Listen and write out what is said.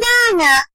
ドーム。